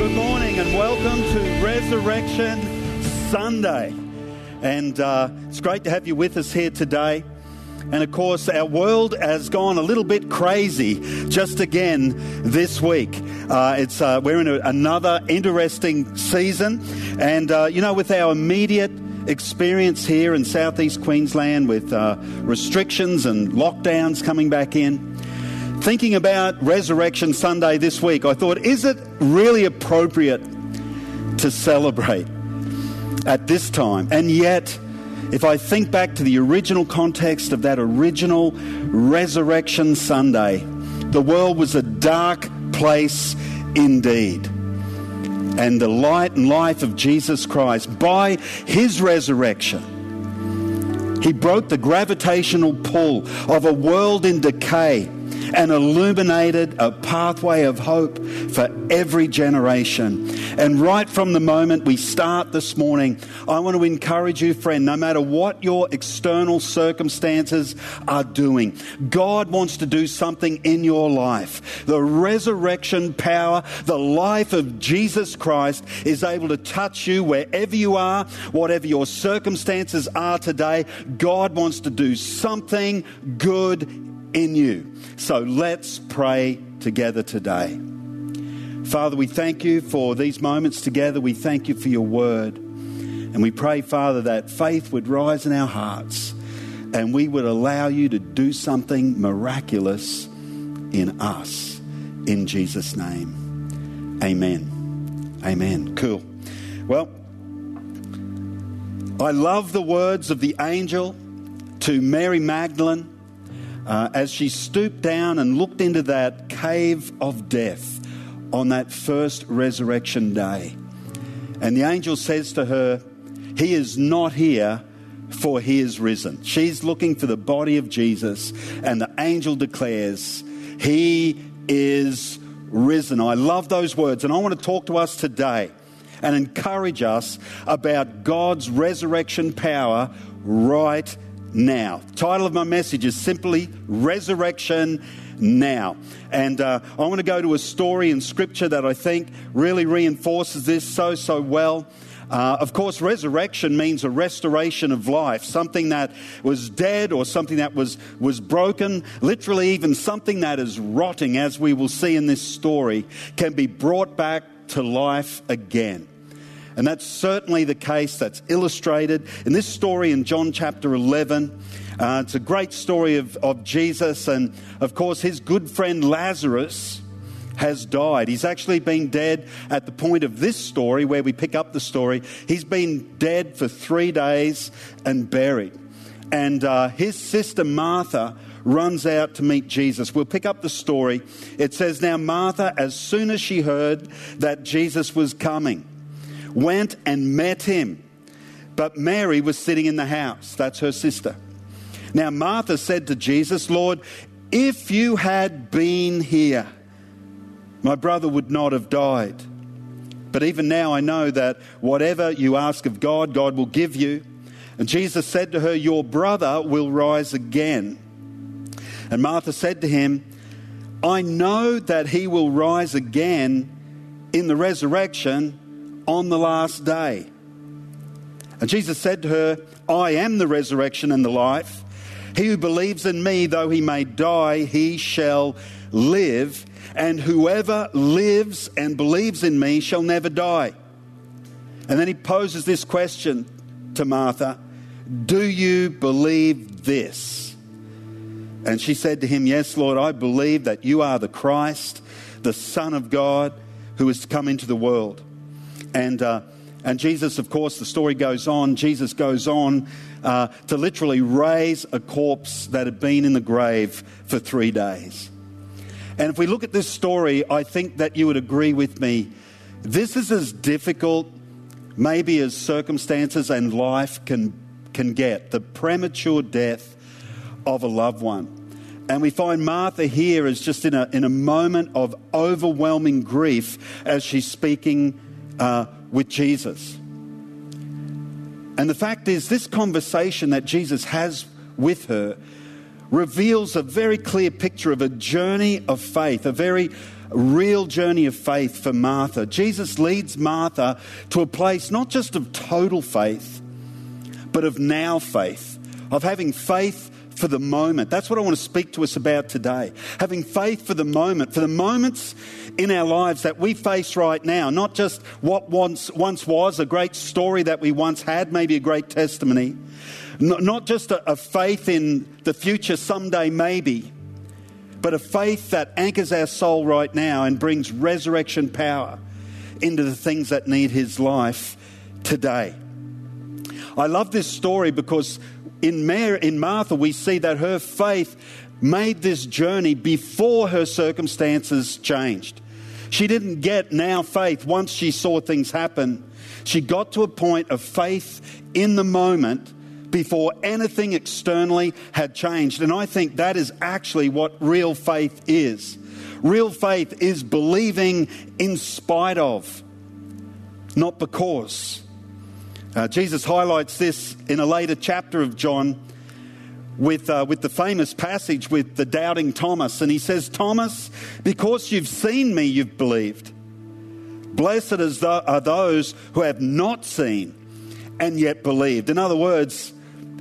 Good morning and welcome to Resurrection Sunday. And uh, it's great to have you with us here today. And of course, our world has gone a little bit crazy just again this week. Uh, it's, uh, we're in a, another interesting season. And, uh, you know, with our immediate experience here in southeast Queensland with uh, restrictions and lockdowns coming back in, thinking about Resurrection Sunday this week, I thought, is it really appropriate to celebrate at this time? And yet, if I think back to the original context of that original Resurrection Sunday, the world was a dark place indeed. And the light and life of Jesus Christ, by his resurrection, he broke the gravitational pull of a world in decay and illuminated a pathway of hope for every generation. And right from the moment we start this morning, I want to encourage you, friend, no matter what your external circumstances are doing, God wants to do something in your life. The resurrection power, the life of Jesus Christ is able to touch you wherever you are, whatever your circumstances are today. God wants to do something good in you. So let's pray together today. Father, we thank you for these moments together. We thank you for your word. And we pray, Father, that faith would rise in our hearts and we would allow you to do something miraculous in us. In Jesus' name. Amen. Amen. Cool. Well, I love the words of the angel to Mary Magdalene uh, as she stooped down and looked into that cave of death on that first resurrection day. And the angel says to her, He is not here, for he is risen. She's looking for the body of Jesus, and the angel declares, He is risen. I love those words, and I want to talk to us today and encourage us about God's resurrection power right now. Title of my message is simply Resurrection Now. And uh, I want to go to a story in Scripture that I think really reinforces this so, so well. Uh, of course, resurrection means a restoration of life, something that was dead or something that was, was broken, literally, even something that is rotting, as we will see in this story, can be brought back to life again. And that's certainly the case that's illustrated in this story in John chapter 11. Uh, it's a great story of, of Jesus, and of course, his good friend Lazarus has died. He's actually been dead at the point of this story where we pick up the story. He's been dead for three days and buried. And uh, his sister Martha runs out to meet Jesus. We'll pick up the story. It says, Now Martha, as soon as she heard that Jesus was coming, went and met him. But Mary was sitting in the house. That's her sister. Now, Martha said to Jesus, Lord, if you had been here, my brother would not have died. But even now I know that whatever you ask of God, God will give you. And Jesus said to her, Your brother will rise again. And Martha said to him, I know that he will rise again in the resurrection on the last day. And Jesus said to her, I am the resurrection and the life. He who believes in me, though he may die, he shall live. And whoever lives and believes in me shall never die. And then he poses this question to Martha Do you believe this? And she said to him, Yes, Lord, I believe that you are the Christ, the Son of God, who has come into the world. And, uh, and Jesus, of course, the story goes on. Jesus goes on uh, to literally raise a corpse that had been in the grave for three days. And if we look at this story, I think that you would agree with me. This is as difficult, maybe, as circumstances and life can, can get the premature death of a loved one. And we find Martha here is just in a, in a moment of overwhelming grief as she's speaking uh, with Jesus. And the fact is, this conversation that Jesus has with her reveals a very clear picture of a journey of faith, a very real journey of faith for Martha. Jesus leads Martha to a place not just of total faith, but of now faith, of having faith for the moment. That's what I want to speak to us about today. Having faith for the moment, for the moments in our lives that we face right now, not just what once, once was, a great story that we once had, maybe a great testimony, not just a, a faith in the future someday, maybe, but a faith that anchors our soul right now and brings resurrection power into the things that need his life today. I love this story because in, Mary, in Martha, we see that her faith made this journey before her circumstances changed. She didn't get now faith once she saw things happen. She got to a point of faith in the moment before anything externally had changed. And I think that is actually what real faith is. Real faith is believing in spite of, not because. Uh, Jesus highlights this in a later chapter of John with, uh, with the famous passage with the doubting Thomas. And he says, Thomas, because you've seen me, you've believed. Blessed are those who have not seen and yet believed. In other words,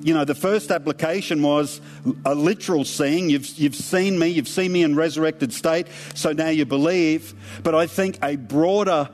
you know, the first application was a literal seeing. You've, you've seen me, you've seen me in resurrected state, so now you believe. But I think a broader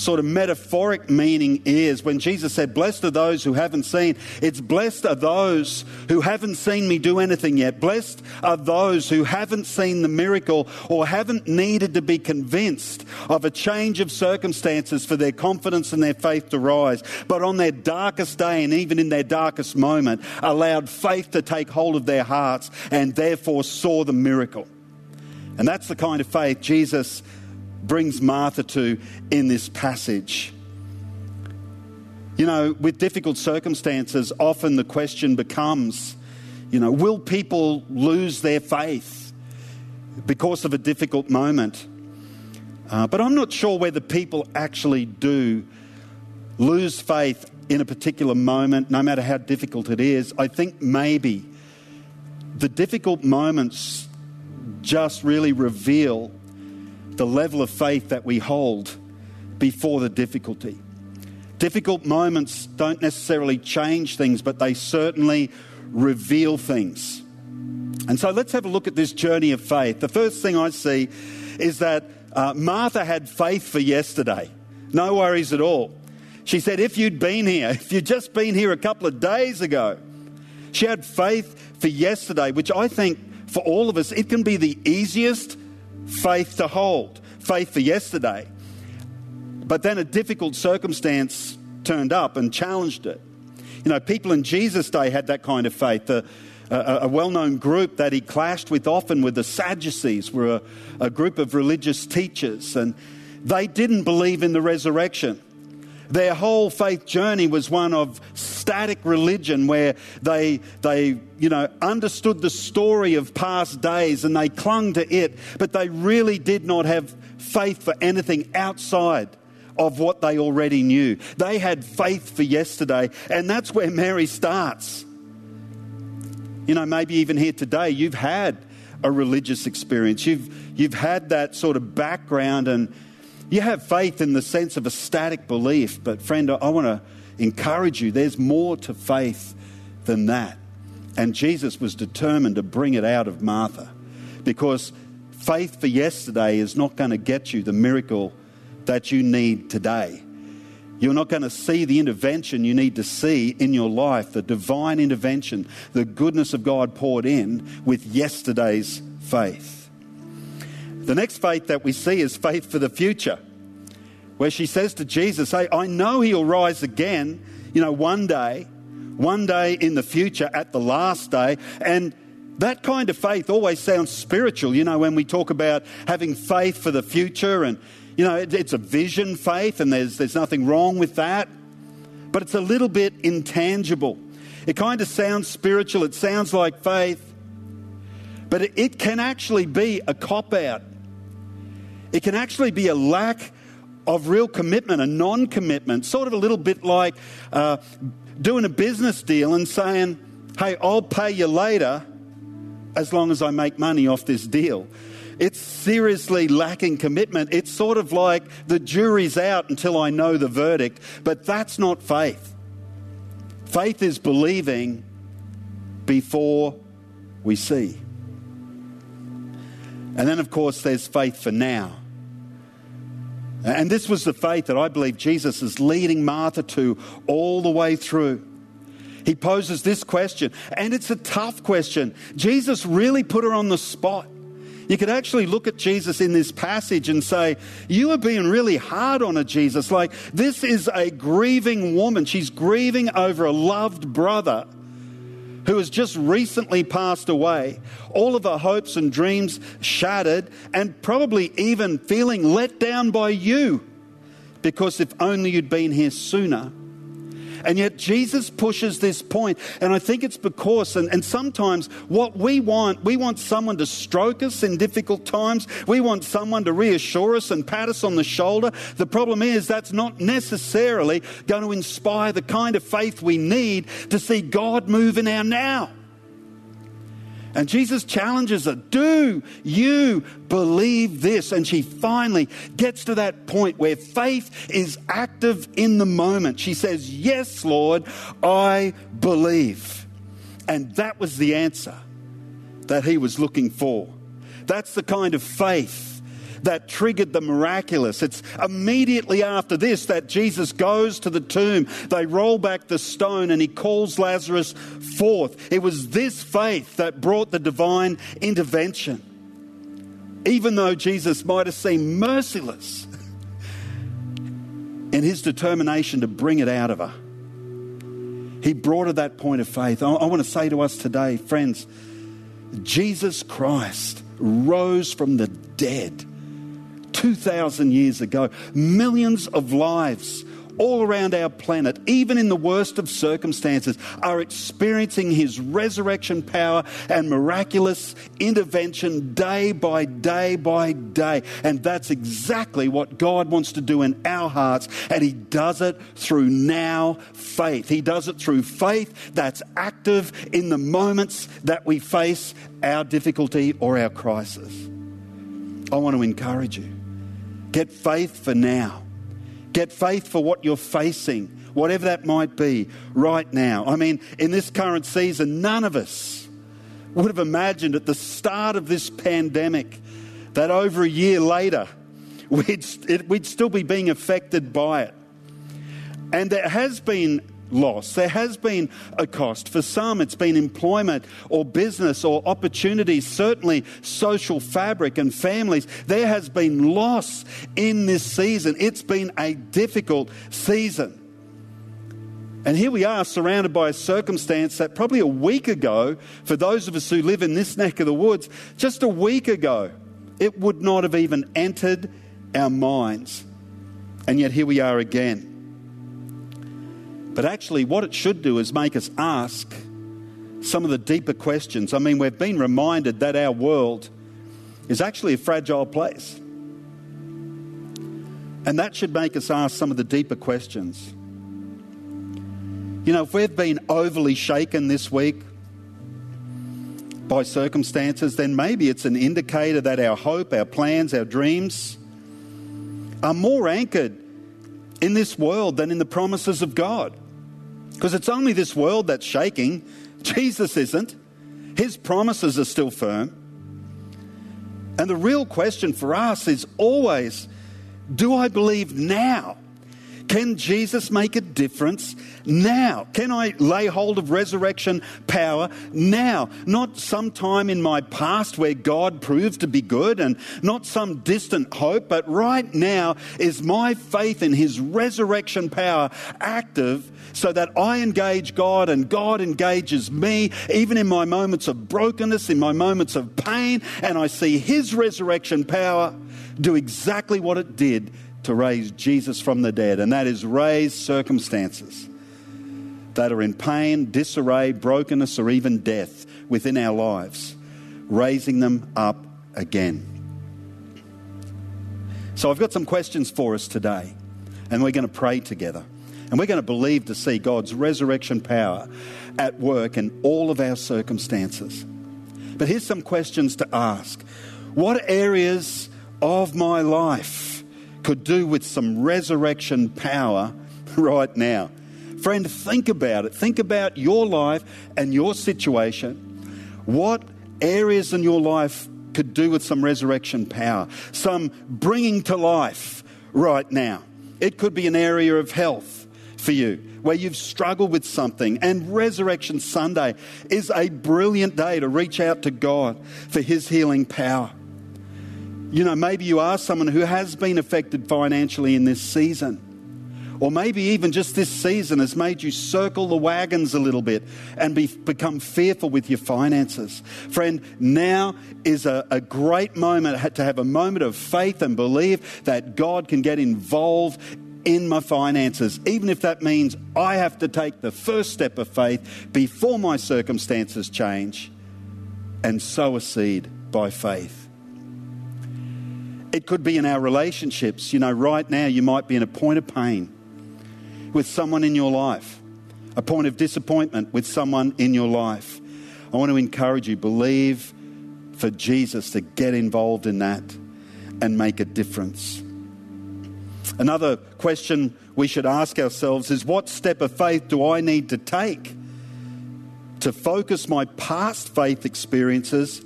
sort of metaphoric meaning is when Jesus said, Blessed are those who haven't seen, it's blessed are those who haven't seen me do anything yet. Blessed are those who haven't seen the miracle or haven't needed to be convinced of a change of circumstances for their confidence and their faith to rise, but on their darkest day and even in their darkest moment, allowed faith to take hold of their hearts and therefore saw the miracle. And that's the kind of faith Jesus brings Martha to in this passage. You know, with difficult circumstances, often the question becomes, you know, will people lose their faith because of a difficult moment? Uh, but I'm not sure whether people actually do lose faith in a particular moment, no matter how difficult it is. I think maybe the difficult moments just really reveal the level of faith that we hold before the difficulty. Difficult moments don't necessarily change things, but they certainly reveal things. And so let's have a look at this journey of faith. The first thing I see is that uh, Martha had faith for yesterday. No worries at all. She said, if you'd been here, if you'd just been here a couple of days ago, she had faith for yesterday, which I think for all of us, it can be the easiest faith to hold, faith for yesterday. But then a difficult circumstance turned up and challenged it. You know, people in Jesus' day had that kind of faith. The, a, a well known group that he clashed with often with the Sadducees were a, a group of religious teachers, and they didn't believe in the resurrection. Their whole faith journey was one of static religion where they, they you know, understood the story of past days and they clung to it, but they really did not have faith for anything outside of what they already knew. They had faith for yesterday, and that's where Mary starts. You know, maybe even here today, you've had a religious experience, you've, you've had that sort of background and you have faith in the sense of a static belief, but friend, I want to encourage you there's more to faith than that. And Jesus was determined to bring it out of Martha because faith for yesterday is not going to get you the miracle that you need today. You're not going to see the intervention you need to see in your life, the divine intervention, the goodness of God poured in with yesterday's faith. The next faith that we see is faith for the future, where she says to Jesus, Hey, I know he'll rise again, you know, one day, one day in the future, at the last day. And that kind of faith always sounds spiritual, you know, when we talk about having faith for the future. And, you know, it's a vision faith, and there's, there's nothing wrong with that. But it's a little bit intangible. It kind of sounds spiritual, it sounds like faith, but it can actually be a cop out it can actually be a lack of real commitment, a non commitment, sort of a little bit like uh, doing a business deal and saying, hey, I'll pay you later as long as I make money off this deal. it's seriously lacking commitment. It's sort of like the jury's out until I know the verdict, but that's not faith. Faith is believing before we see. And then, of course, there's faith for now. And this was the faith that I believe Jesus is leading Martha to all the way through. He poses this question, and it's a tough question. Jesus really put her on the spot. You could actually look at Jesus in this passage and say, You are being really hard on her, Jesus. Like, this is a grieving woman. She's grieving over a loved brother who has just recently passed away. All of her hopes and dreams shattered, and probably even feeling let down by you because if only you'd been here sooner and yet Jesus pushes this point, and I think it's because, and, and sometimes what we want, we want someone to stroke us in difficult times. We want someone to reassure us and pat us on the shoulder. The problem is that's not necessarily going to inspire the kind of faith we need to see God move in our now. And Jesus challenges her, Do you believe this? And she finally gets to that point where faith is active in the moment. She says, Yes, Lord, I believe. And that was the answer that he was looking for. That's the kind of faith that triggered the miraculous. It's immediately after this that Jesus goes to the tomb. They roll back the stone and he calls Lazarus forth. It was this faith that brought the divine intervention. Even though Jesus might have seemed merciless in his determination to bring it out of her, he brought her that point of faith. I, I want to say to us today, friends, Jesus Christ rose from the dead 2,000 years ago. Millions of lives all around our planet, even in the worst of circumstances, are experiencing his resurrection power and miraculous intervention day by day by day. And that's exactly what God wants to do in our hearts. And he does it through now faith. He does it through faith that's active in the moments that we face our difficulty or our crisis. I want to encourage you. Get faith for now. Get faith for what you're facing, whatever that might be right now. I mean, in this current season, none of us would have imagined at the start of this pandemic that over a year later, we'd, it, we'd still be being affected by it. And there has been loss. There has been a cost. For some, it's been employment or business or opportunities, certainly social fabric and families. There has been loss in this season. It's been a difficult season. And here we are surrounded by a circumstance that probably a week ago, for those of us who live in this neck of the woods, just a week ago, it would not have even entered our minds. And yet here we are again. But actually, what it should do is make us ask some of the deeper questions. I mean, we've been reminded that our world is actually a fragile place. And that should make us ask some of the deeper questions. You know, if we've been overly shaken this week by circumstances, then maybe it's an indicator that our hope, our plans, our dreams are more anchored in this world than in the promises of God. Because it's only this world that's shaking. Jesus isn't. His promises are still firm. And the real question for us is always do I believe now? Can Jesus make a difference now? Can I lay hold of resurrection power now? Not sometime in my past where God proved to be good and not some distant hope, but right now is my faith in his resurrection power active so that I engage God and God engages me, even in my moments of brokenness, in my moments of pain, and I see his resurrection power do exactly what it did to raise Jesus from the dead, and that is raise circumstances that are in pain, disarray, brokenness, or even death within our lives, raising them up again. So, I've got some questions for us today, and we're going to pray together. And we're going to believe to see God's resurrection power at work in all of our circumstances. But here's some questions to ask What areas of my life could do with some resurrection power right now? Friend, think about it. Think about your life and your situation. What areas in your life could do with some resurrection power, some bringing to life right now? It could be an area of health for you where you've struggled with something. And Resurrection Sunday is a brilliant day to reach out to God for His healing power. You know, maybe you are someone who has been affected financially in this season. Or maybe even just this season has made you circle the wagons a little bit and be, become fearful with your finances. Friend, now is a, a great moment to have a moment of faith and believe that God can get involved in my finances, even if that means I have to take the first step of faith before my circumstances change and sow a seed by faith. It could be in our relationships. You know, right now you might be in a point of pain with someone in your life, a point of disappointment with someone in your life. I want to encourage you believe for Jesus to get involved in that and make a difference. Another question we should ask ourselves is what step of faith do I need to take to focus my past faith experiences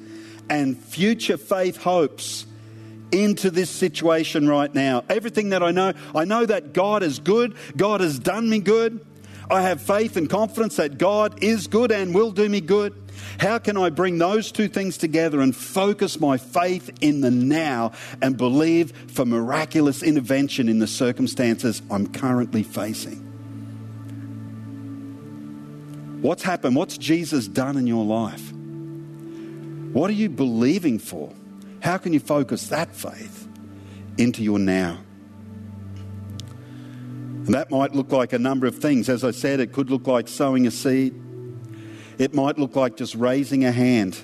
and future faith hopes into this situation right now. Everything that I know, I know that God is good, God has done me good. I have faith and confidence that God is good and will do me good. How can I bring those two things together and focus my faith in the now and believe for miraculous intervention in the circumstances I'm currently facing? What's happened? What's Jesus done in your life? What are you believing for? How can you focus that faith into your now? And that might look like a number of things. As I said, it could look like sowing a seed, it might look like just raising a hand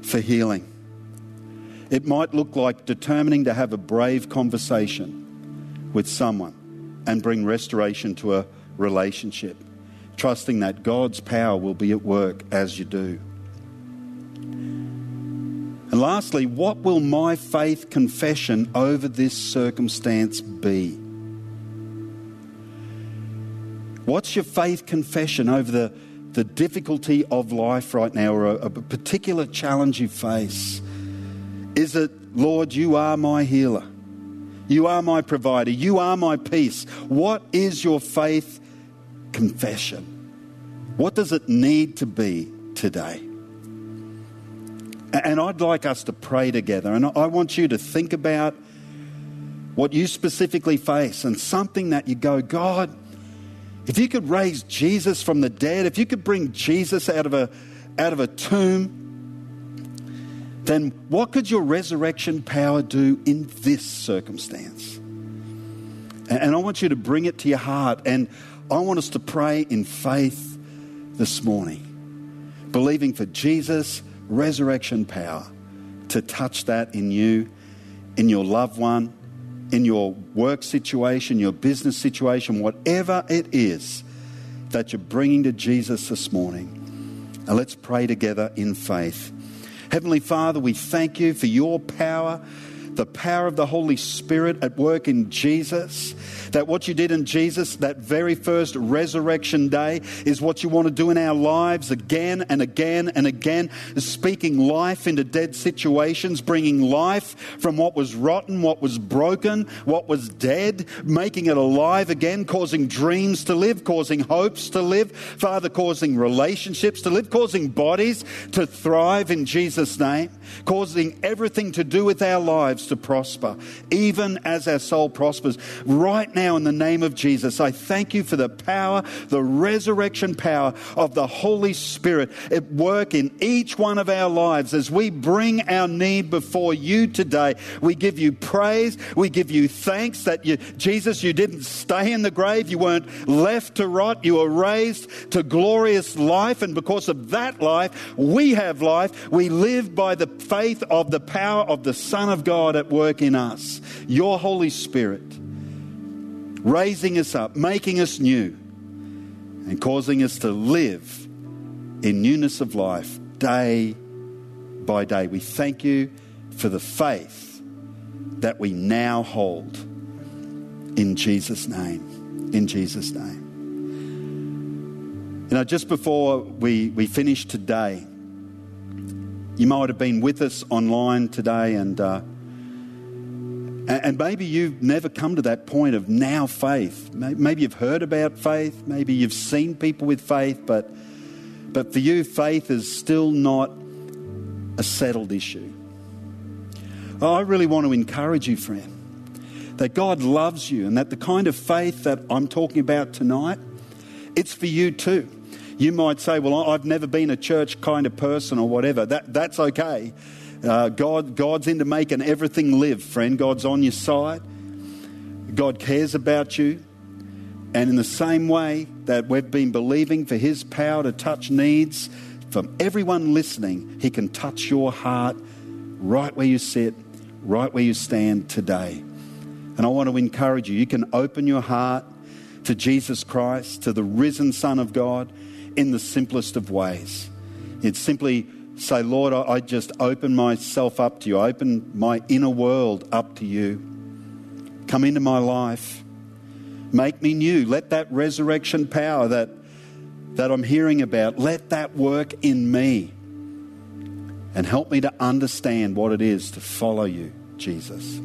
for healing. It might look like determining to have a brave conversation with someone and bring restoration to a relationship, trusting that God's power will be at work as you do. Lastly, what will my faith confession over this circumstance be? What's your faith confession over the, the difficulty of life right now or a, a particular challenge you face? Is it, Lord, you are my healer? You are my provider. You are my peace. What is your faith confession? What does it need to be today? And I'd like us to pray together. And I want you to think about what you specifically face and something that you go, God, if you could raise Jesus from the dead, if you could bring Jesus out of a, out of a tomb, then what could your resurrection power do in this circumstance? And I want you to bring it to your heart. And I want us to pray in faith this morning, believing for Jesus resurrection power to touch that in you, in your loved one, in your work situation, your business situation, whatever it is that you're bringing to Jesus this morning. And let's pray together in faith. Heavenly Father, we thank you for your power the power of the Holy Spirit at work in Jesus. That what you did in Jesus, that very first resurrection day, is what you want to do in our lives again and again and again, speaking life into dead situations, bringing life from what was rotten, what was broken, what was dead, making it alive again, causing dreams to live, causing hopes to live, Father, causing relationships to live, causing bodies to thrive in Jesus' name, causing everything to do with our lives to prosper, even as our soul prospers. Right now, in the name of Jesus, I thank you for the power, the resurrection power of the Holy Spirit at work in each one of our lives as we bring our need before you today. We give you praise. We give you thanks that you, Jesus, you didn't stay in the grave. You weren't left to rot. You were raised to glorious life. And because of that life, we have life. We live by the faith of the power of the Son of God God at work in us, your Holy Spirit, raising us up, making us new, and causing us to live in newness of life day by day. We thank you for the faith that we now hold. In Jesus' name. In Jesus' name. You know, just before we, we finish today, you might have been with us online today and. Uh, and maybe you've never come to that point of now faith. Maybe you've heard about faith. Maybe you've seen people with faith, but, but for you, faith is still not a settled issue. Oh, I really want to encourage you, friend, that God loves you and that the kind of faith that I'm talking about tonight, it's for you too. You might say, Well, I've never been a church kind of person or whatever. That, that's okay. Uh, God, God's into making everything live, friend. God's on your side. God cares about you. And in the same way that we've been believing for His power to touch needs from everyone listening, He can touch your heart right where you sit, right where you stand today. And I want to encourage you you can open your heart to Jesus Christ, to the risen Son of God, in the simplest of ways. It's simply say, Lord, I just open myself up to you, I open my inner world up to you. Come into my life. Make me new. Let that resurrection power that, that I'm hearing about, let that work in me. And help me to understand what it is to follow you, Jesus.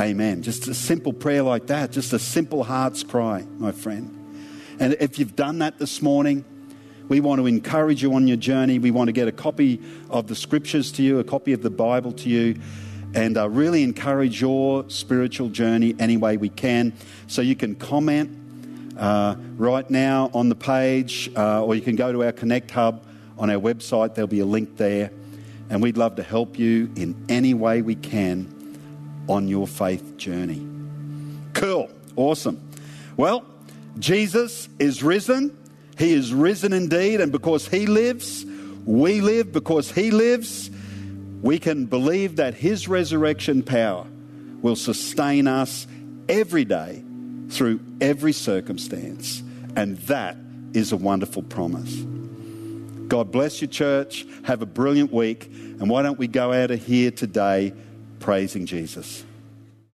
Amen. Just a simple prayer like that, just a simple heart's cry, my friend. And if you've done that this morning, we want to encourage you on your journey. We want to get a copy of the scriptures to you, a copy of the Bible to you, and uh, really encourage your spiritual journey any way we can. So you can comment uh, right now on the page, uh, or you can go to our Connect Hub on our website. There'll be a link there. And we'd love to help you in any way we can on your faith journey. Cool. Awesome. Well, Jesus is risen. He is risen indeed, and because He lives, we live. Because He lives, we can believe that His resurrection power will sustain us every day through every circumstance. And that is a wonderful promise. God bless you, church. Have a brilliant week. And why don't we go out of here today praising Jesus?